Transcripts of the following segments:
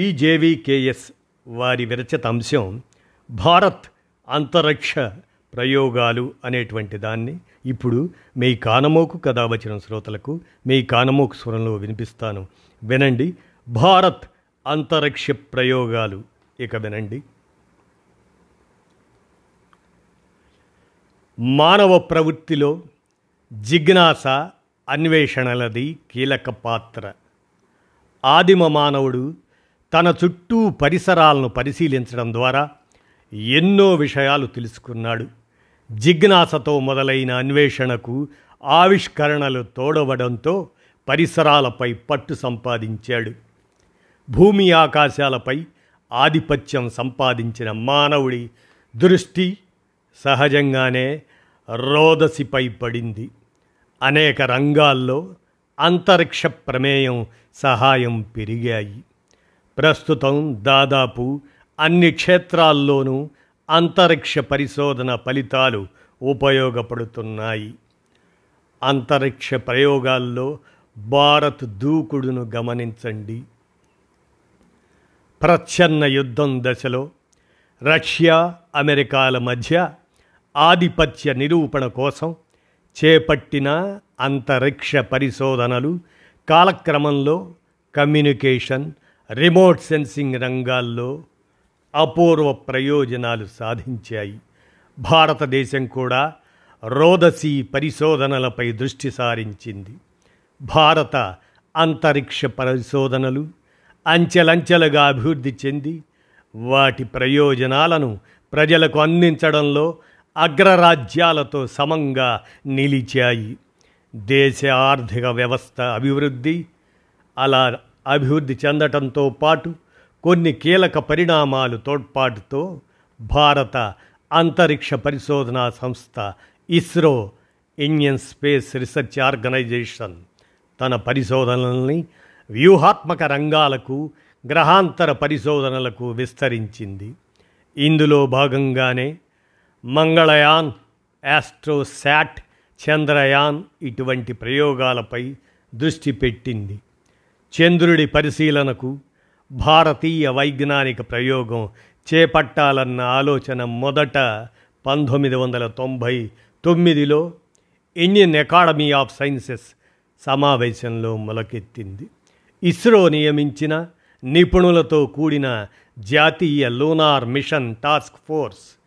పిజేవికేఎస్ వారి విరచిత అంశం భారత్ అంతరిక్ష ప్రయోగాలు అనేటువంటి దాన్ని. ఇప్పుడు మీ కానమోకు కథ వచ్చిన శ్రోతలకు మీ కానమోకు స్వరంలో వినిపిస్తాను. వినండి. భారత్ అంతరిక్ష ప్రయోగాలు. ఇక వినండి. మానవ ప్రవృత్తిలో జిజ్ఞాస అన్వేషణలది కీలక పాత్ర. ఆదిమ మానవుడు తన చుట్టూ పరిసరాలను పరిశీలించడం ద్వారా ఎన్నో విషయాలు తెలుసుకున్నాడు. జిజ్ఞాసతో మొదలైన అన్వేషణకు ఆవిష్కరణలు తోడవడంతో పరిసరాలపై పట్టు సంపాదించాడు. భూమి ఆకాశాలపై ఆధిపత్యం సంపాదించిన మానవుడి దృష్టి సహజంగానే రోదసిపై పడింది. అనేక రంగాల్లో అంతరిక్ష ప్రమేయం సహాయం పెరిగాయి. ప్రస్తుతం దాదాపు అన్ని క్షేత్రాల్లోనూ అంతరిక్ష పరిశోధన ఫలితాలు ఉపయోగపడుతున్నాయి. అంతరిక్ష ప్రయోగాల్లో భారత్ దూకుడును గమనించండి. ప్రచ్ఛన్న యుద్ధం దశలో రష్యా అమెరికాల మధ్య ఆధిపత్య నిరూపణ కోసం చేపట్టిన అంతరిక్ష పరిశోధనలు కాలక్రమంలో కమ్యూనికేషన్ రిమోట్ సెన్సింగ్ రంగాల్లో అపూర్వ ప్రయోజనాలు సాధించాయి. భారతదేశం కూడా రోదసీ పరిశోధనలపై దృష్టి సారించింది. భారత అంతరిక్ష పరిశోధనలు అంచెలంచెలుగా అభివృద్ధి చెంది వాటి ప్రయోజనాలను ప్రజలకు అందించడంలో అగ్రరాజ్యాలతో సమంగా నిలిచాయి. దేశ ఆర్థిక వ్యవస్థ అభివృద్ధి అలా అభివృద్ధి చెందటంతో పాటు కొన్ని కీలక పరిణామాలు తోడ్పాటుతో భారత అంతరిక్ష పరిశోధనా సంస్థ ISRO Indian space research organisation తన పరిశోధనల్ని వ్యూహాత్మక రంగాలకు గ్రహాంతర పరిశోధనలకు విస్తరించింది. ఇందులో భాగంగానే మంగళయాన్ యాస్ట్రోశాట్ చంద్రయాన్ ఇటువంటి ప్రయోగాలపై దృష్టి పెట్టింది. చంద్రుడి పరిశీలనకు భారతీయ వైజ్ఞానిక ప్రయోగం చేపట్టాలన్న ఆలోచన మొదట పంతొమ్మిది వందల తొంభై తొమ్మిదిలో ఇండియన్ అకాడమీ ఆఫ్ సైన్సెస్ సమావేశంలో మొలకెత్తింది. ఇస్రో నియమించిన నిపుణులతో కూడిన జాతీయ లోనార్ మిషన్ టాస్క్ ఫోర్స్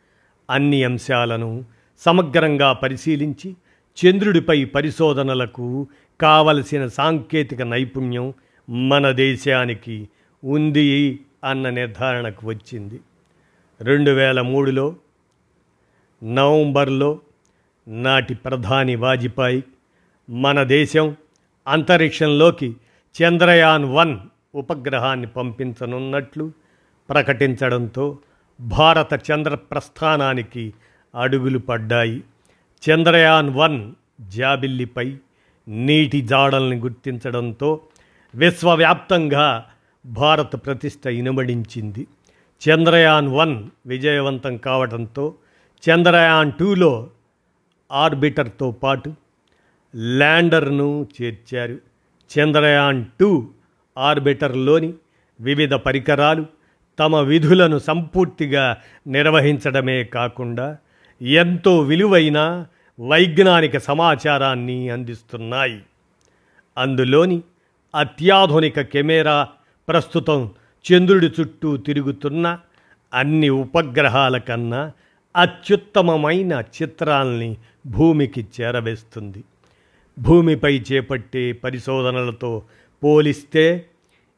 అన్ని అంశాలను సమగ్రంగా పరిశీలించి చంద్రుడిపై పరిశోధనలకు కావలసిన సాంకేతిక నైపుణ్యం మన దేశానికి ఉంది అన్న నిర్ధారణకు వచ్చింది. రెండు వేల మూడులో నవంబర్లో నాటి ప్రధాని వాజ్పేయి మన దేశం అంతరిక్షంలోకి చంద్రయాన్ వన్ ఉపగ్రహాన్ని పంపించనున్నట్లు ప్రకటించడంతో భారత చంద్ర ప్రస్థానానికి అడుగులు పడ్డాయి. చంద్రయాన్ వన్ జాబిల్లిపై నీటి జాడల్ని గుర్తించడంతో విశ్వవ్యాప్తంగా భారత ప్రతిష్ట ఇనుమడించింది. చంద్రయాన్ వన్ విజయవంతం కావడంతో చంద్రయాన్ టూలో ఆర్బిటర్తో పాటు ల్యాండర్ను చేర్చారు. చంద్రయాన్ టూ ఆర్బిటర్లోని వివిధ పరికరాలు తమ విధులను సంపూర్తిగా నిర్వహించడమే కాకుండా ఎంతో విలువైన వైజ్ఞానిక సమాచారాన్ని అందిస్తున్నాయి. అందులోని అత్యాధునిక కెమెరా ప్రస్తుతం చంద్రుడి చుట్టూ తిరుగుతున్న అన్ని ఉపగ్రహాల కన్నా అత్యుత్తమమైన చిత్రాల్ని భూమికి చేరవేస్తుంది. భూమిపై చేపట్టే పరిశోధనలతో పోలిస్తే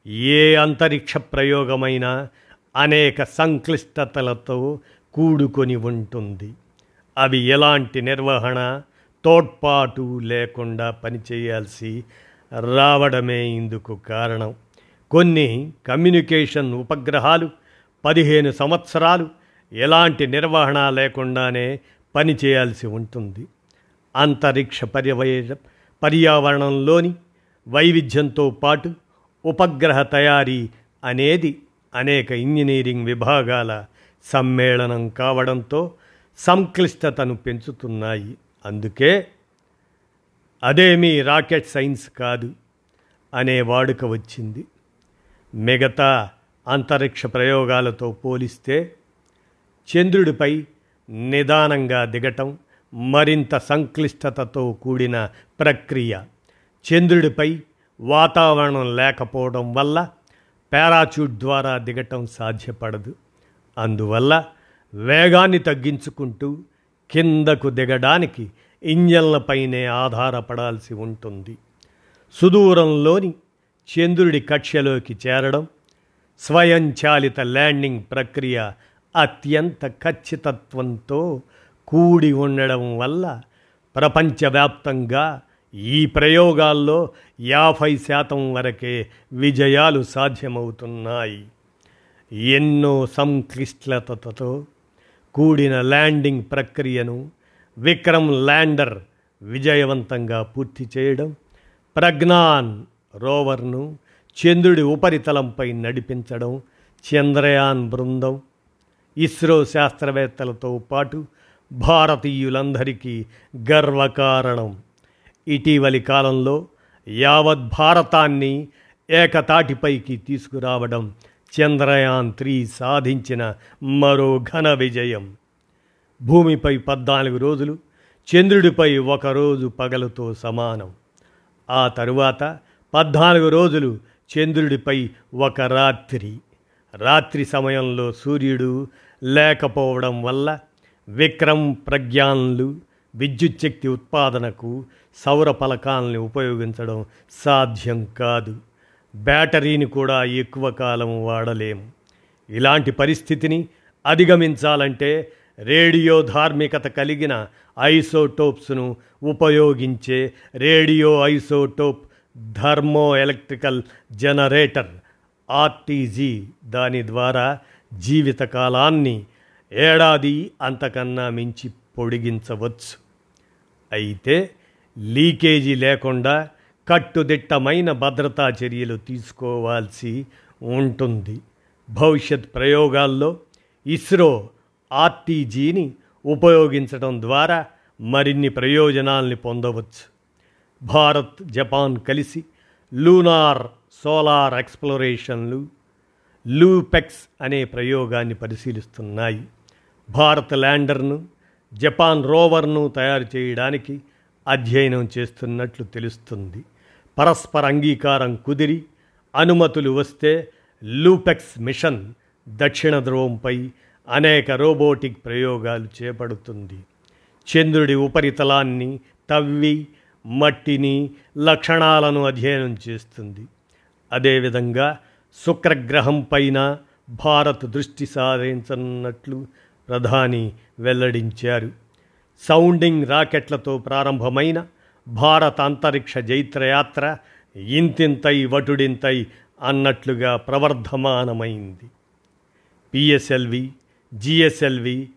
ఏ అంతరిక్ష ప్రయోగమైనా అనేక సంక్లిష్టతలతో కూడుకొని ఉంటుంది. అవి ఎలాంటి నిర్వహణ తోడ్పాటు లేకుండా పనిచేయాల్సి రావడమే ఇందుకు కారణం. కొన్ని కమ్యూనికేషన్ ఉపగ్రహాలు పదిహేను సంవత్సరాలు ఎలాంటి నిర్వహణ లేకుండానే పనిచేయాల్సి ఉంటుంది. అంతరిక్ష పర్యవయ పర్యావరణంలోని వైవిధ్యంతో పాటు ఉపగ్రహ తయారీ అనేది అనేక ఇంజనీరింగ్ విభాగాల సమ్మేళనం కావడంతో సంక్లిష్టతను పెంచుతున్నాయి. అందుకే అదేమీ రాకెట్ సైన్స్ కాదు అనే వాడుక వచ్చింది. మిగతా అంతరిక్ష ప్రయోగాలతో పోలిస్తే చంద్రుడిపై నిదానంగా దిగటం మరింత సంక్లిష్టతతో కూడిన ప్రక్రియ. చంద్రుడిపై వాతావరణం లేకపోవడం వల్ల పారాచూట్ ద్వారా దిగటం సాధ్యపడదు. అందువల్ల వేగాన్ని తగ్గించుకుంటూ కిందకు దిగడానికి ఇంజన్లపైనే ఆధారపడాల్సి ఉంటుంది. సుదూరంలోని చంద్రుడి కక్ష్యలోకి చేరడం స్వయంచాలిత ల్యాండింగ్ ప్రక్రియ అత్యంత ఖచ్చితత్వంతో కూడి ఉండడం వల్ల ప్రపంచవ్యాప్తంగా ఈ ప్రయోగాల్లో యాభై శాతం వరకే విజయాలు సాధ్యమవుతున్నాయి. ఎన్నో సంక్లిష్టతతో కూడిన ల్యాండింగ్ ప్రక్రియను విక్రమ్ ల్యాండర్ విజయవంతంగా పూర్తి చేయడం ప్రజ్ఞాన్ రోవర్ను చంద్రుడి ఉపరితలంపై నడిపించడం చంద్రయాన్ బృందం ఇస్రో శాస్త్రవేత్తలతో పాటు భారతీయులందరికీ గర్వకారణం. ఇటీవలి కాలంలో యావత్ భారతాన్ని ఏకతాటిపైకి తీసుకురావడం చంద్రయాన్ త్రీ సాధించిన మరో ఘన విజయం. భూమిపై పద్నాలుగు రోజులు చంద్రుడిపై ఒకరోజు పగలుతో సమానం. ఆ తరువాత పద్నాలుగు రోజులు చంద్రుడిపై ఒక రాత్రి. రాత్రి సమయంలో సూర్యుడు లేకపోవడం వల్ల విక్రమ్ ప్రజ్ఞాన్లు విద్యుత్శక్తి ఉత్పాదనకు సౌర ఫలకాలను ఉపయోగించడం సాధ్యం కాదు. బ్యాటరీని కూడా ఎక్కువ కాలం వాడలేము ఇలాంటి పరిస్థితిని అధిగమించాలంటే రేడియో ధార్మికత కలిగిన ఐసోటోప్స్ను ఉపయోగించే radio isotope thermo electrical generator RTG. దాని ద్వారా జీవితకాలాన్ని ఏడాది అంతకన్నా మించి పొడిగించవచ్చు. అయితే లీకేజీ లేకుండా కట్టుదిట్టమైన భద్రతా చర్యలు తీసుకోవాల్సి ఉంటుంది. భవిష్యత్ ప్రయోగాల్లో ఇస్రో ఆర్టీజీని ఉపయోగించడం ద్వారా మరిన్ని ప్రయోజనాల్ని పొందవచ్చు. భారత్ జపాన్ కలిసి లూనార్ సోలార్ ఎక్స్ప్లోరేషన్లు లూపెక్స్ అనే ప్రయోగాన్ని పరిశీలిస్తున్నాయి. భారత్ ల్యాండర్ను జపాన్ రోవర్ను తయారు చేయడానికి అధ్యయనం చేస్తున్నట్లు తెలుస్తుంది. పరస్పర అంగీకారం కుదిరి అనుమతులు వస్తే లూపెక్స్ మిషన్ దక్షిణ ధ్రువంపై అనేక రోబోటిక్ ప్రయోగాలు చేపడుతుంది. చంద్రుడి ఉపరితలాన్ని తవ్వి మట్టిని లక్షణాలను అధ్యయనం చేస్తుంది. అదేవిధంగా శుక్రగ్రహం పైన భారత్ దృష్టి సాధించనున్నట్లు ప్రధాని వెల్లడించారు. సౌండింగ్ రాకెట్లతో ప్రారంభమైన భారత అంతరిక్ష జైత్రయాత్ర ఇంతింతై వటుడింతై అన్నట్లుగా ప్రవర్ధమానమైంది. PSLV GSLV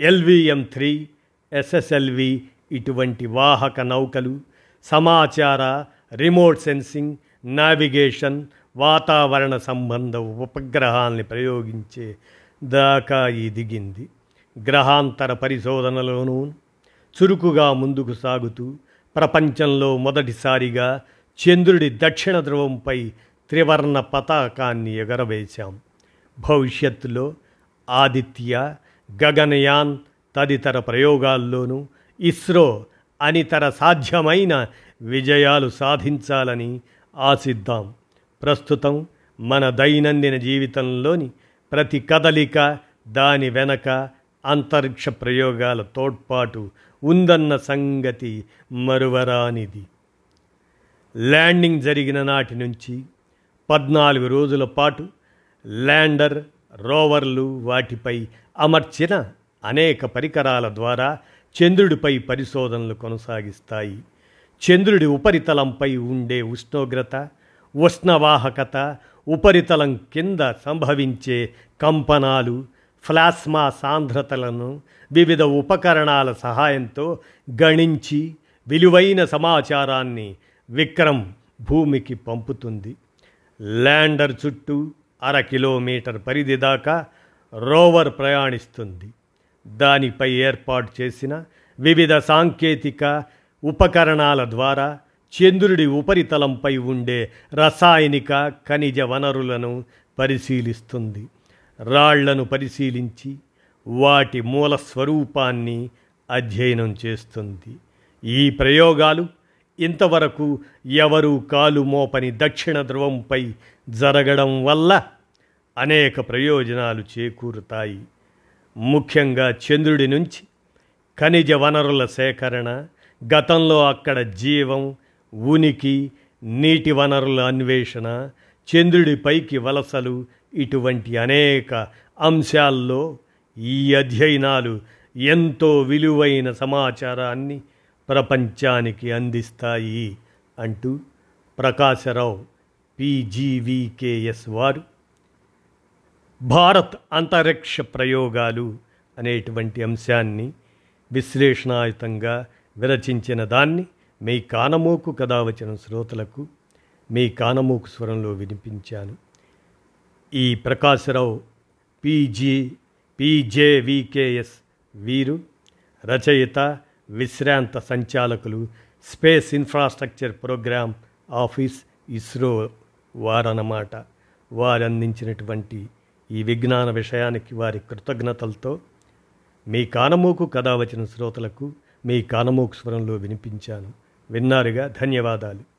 LVM three SSLV ఇటువంటి వాహక నౌకలు సమాచార రిమోట్ సెన్సింగ్ నావిగేషన్ వాతావరణ సంబంధ ఉపగ్రహాల్ని ప్రయోగించే దాకా దిగింది. గ్రహాంతర పరిశోధనలోనూ చురుకుగా ముందుకు సాగుతూ ప్రపంచంలో మొదటిసారిగా చంద్రుడి దక్షిణ ధ్రువంపై త్రివర్ణ పతాకాన్ని ఎగరవేశాం. భవిష్యత్తులో ఆదిత్య గగనయాన్ తదితర ప్రయోగాల్లోనూ ఇస్రో అనితర సాధ్యమైన విజయాలు సాధించాలని ఆశిద్దాం. ప్రస్తుతం మన దైనందిన జీవితంలోని ప్రతి కదలిక దాని వెనక అంతరిక్ష ప్రయోగాల తోడ్పాటు ఉందన్న సంగతి మరువరానిది. ల్యాండింగ్ జరిగిన నాటి నుంచి పద్నాలుగు రోజుల పాటు ల్యాండర్ రోవర్లు వాటిపై అమర్చిన అనేక పరికరాల ద్వారా చంద్రుడిపై పరిశోధనలు కొనసాగిస్తాయి. చంద్రుడి ఉపరితలంపై ఉండే ఉష్ణోగ్రత ఉష్ణవాహకత ఉపరితలం కింద సంభవించే కంపనాలు ప్లాస్మా సాంద్రతలను వివిధ ఉపకరణాల సహాయంతో గణించి విలువైన సమాచారాన్ని విక్రమ్ భూమికి పంపుతుంది. ల్యాండర్ చుట్టూ అర కిలోమీటర్ పరిధి దాకా రోవర్ ప్రయాణిస్తుంది. దానిపై ఏర్పాటు చేసిన వివిధ సాంకేతిక ఉపకరణాల ద్వారా చంద్రుడి ఉపరితలంపై ఉండే రసాయనిక ఖనిజ వనరులను పరిశీలిస్తుంది. రాళ్ళను పరిశీలించి వాటి మూల స్వరూపాన్ని అధ్యయనం చేస్తుంది. ఈ ప్రయోగాలు ఇంతవరకు ఎవరూ కాలు మోపని దక్షిణ ధ్రువంపై జరగడం వల్ల అనేక ప్రయోజనాలు చేకూరుతాయి. ముఖ్యంగా చంద్రుడి నుంచి ఖనిజ వనరుల సేకరణ గతంలో అక్కడ జీవం ఉనికి నీటి వనరుల అన్వేషణ చంద్రుడిపైకి వలసలు ఇటువంటి అనేక అంశాల్లో ఈ అధ్యయనాలు ఎంతో విలువైన సమాచారాన్ని ప్రపంచానికి అందిస్తాయి అంటూ ప్రకాశరావు పీజీవీకేఎస్ వారు భారత్ అంతరిక్ష ప్రయోగాలు అనేటువంటి అంశాన్ని విశ్లేషణాయుతంగా విరచించిన దాన్ని మీ కానమోకు కథ వచ్చిన శ్రోతలకు మీ కానమోకు స్వరంలో వినిపించాను. ఈ ప్రకాశరావు పీజీ పీజేవికేఎస్ వీరు రచయిత విశ్రాంత సంచాలకులు space infrastructure programme office ISRO వారన్నమాట. వారు అందించినటువంటి ఈ విజ్ఞాన విషయానికి వారి కృతజ్ఞతలతో మీ కానమోకు కథ వచ్చిన శ్రోతలకు మీ కానమోకు స్వరంలో వినిపించాను. విన్నారుగా? ధన్యవాదాలు.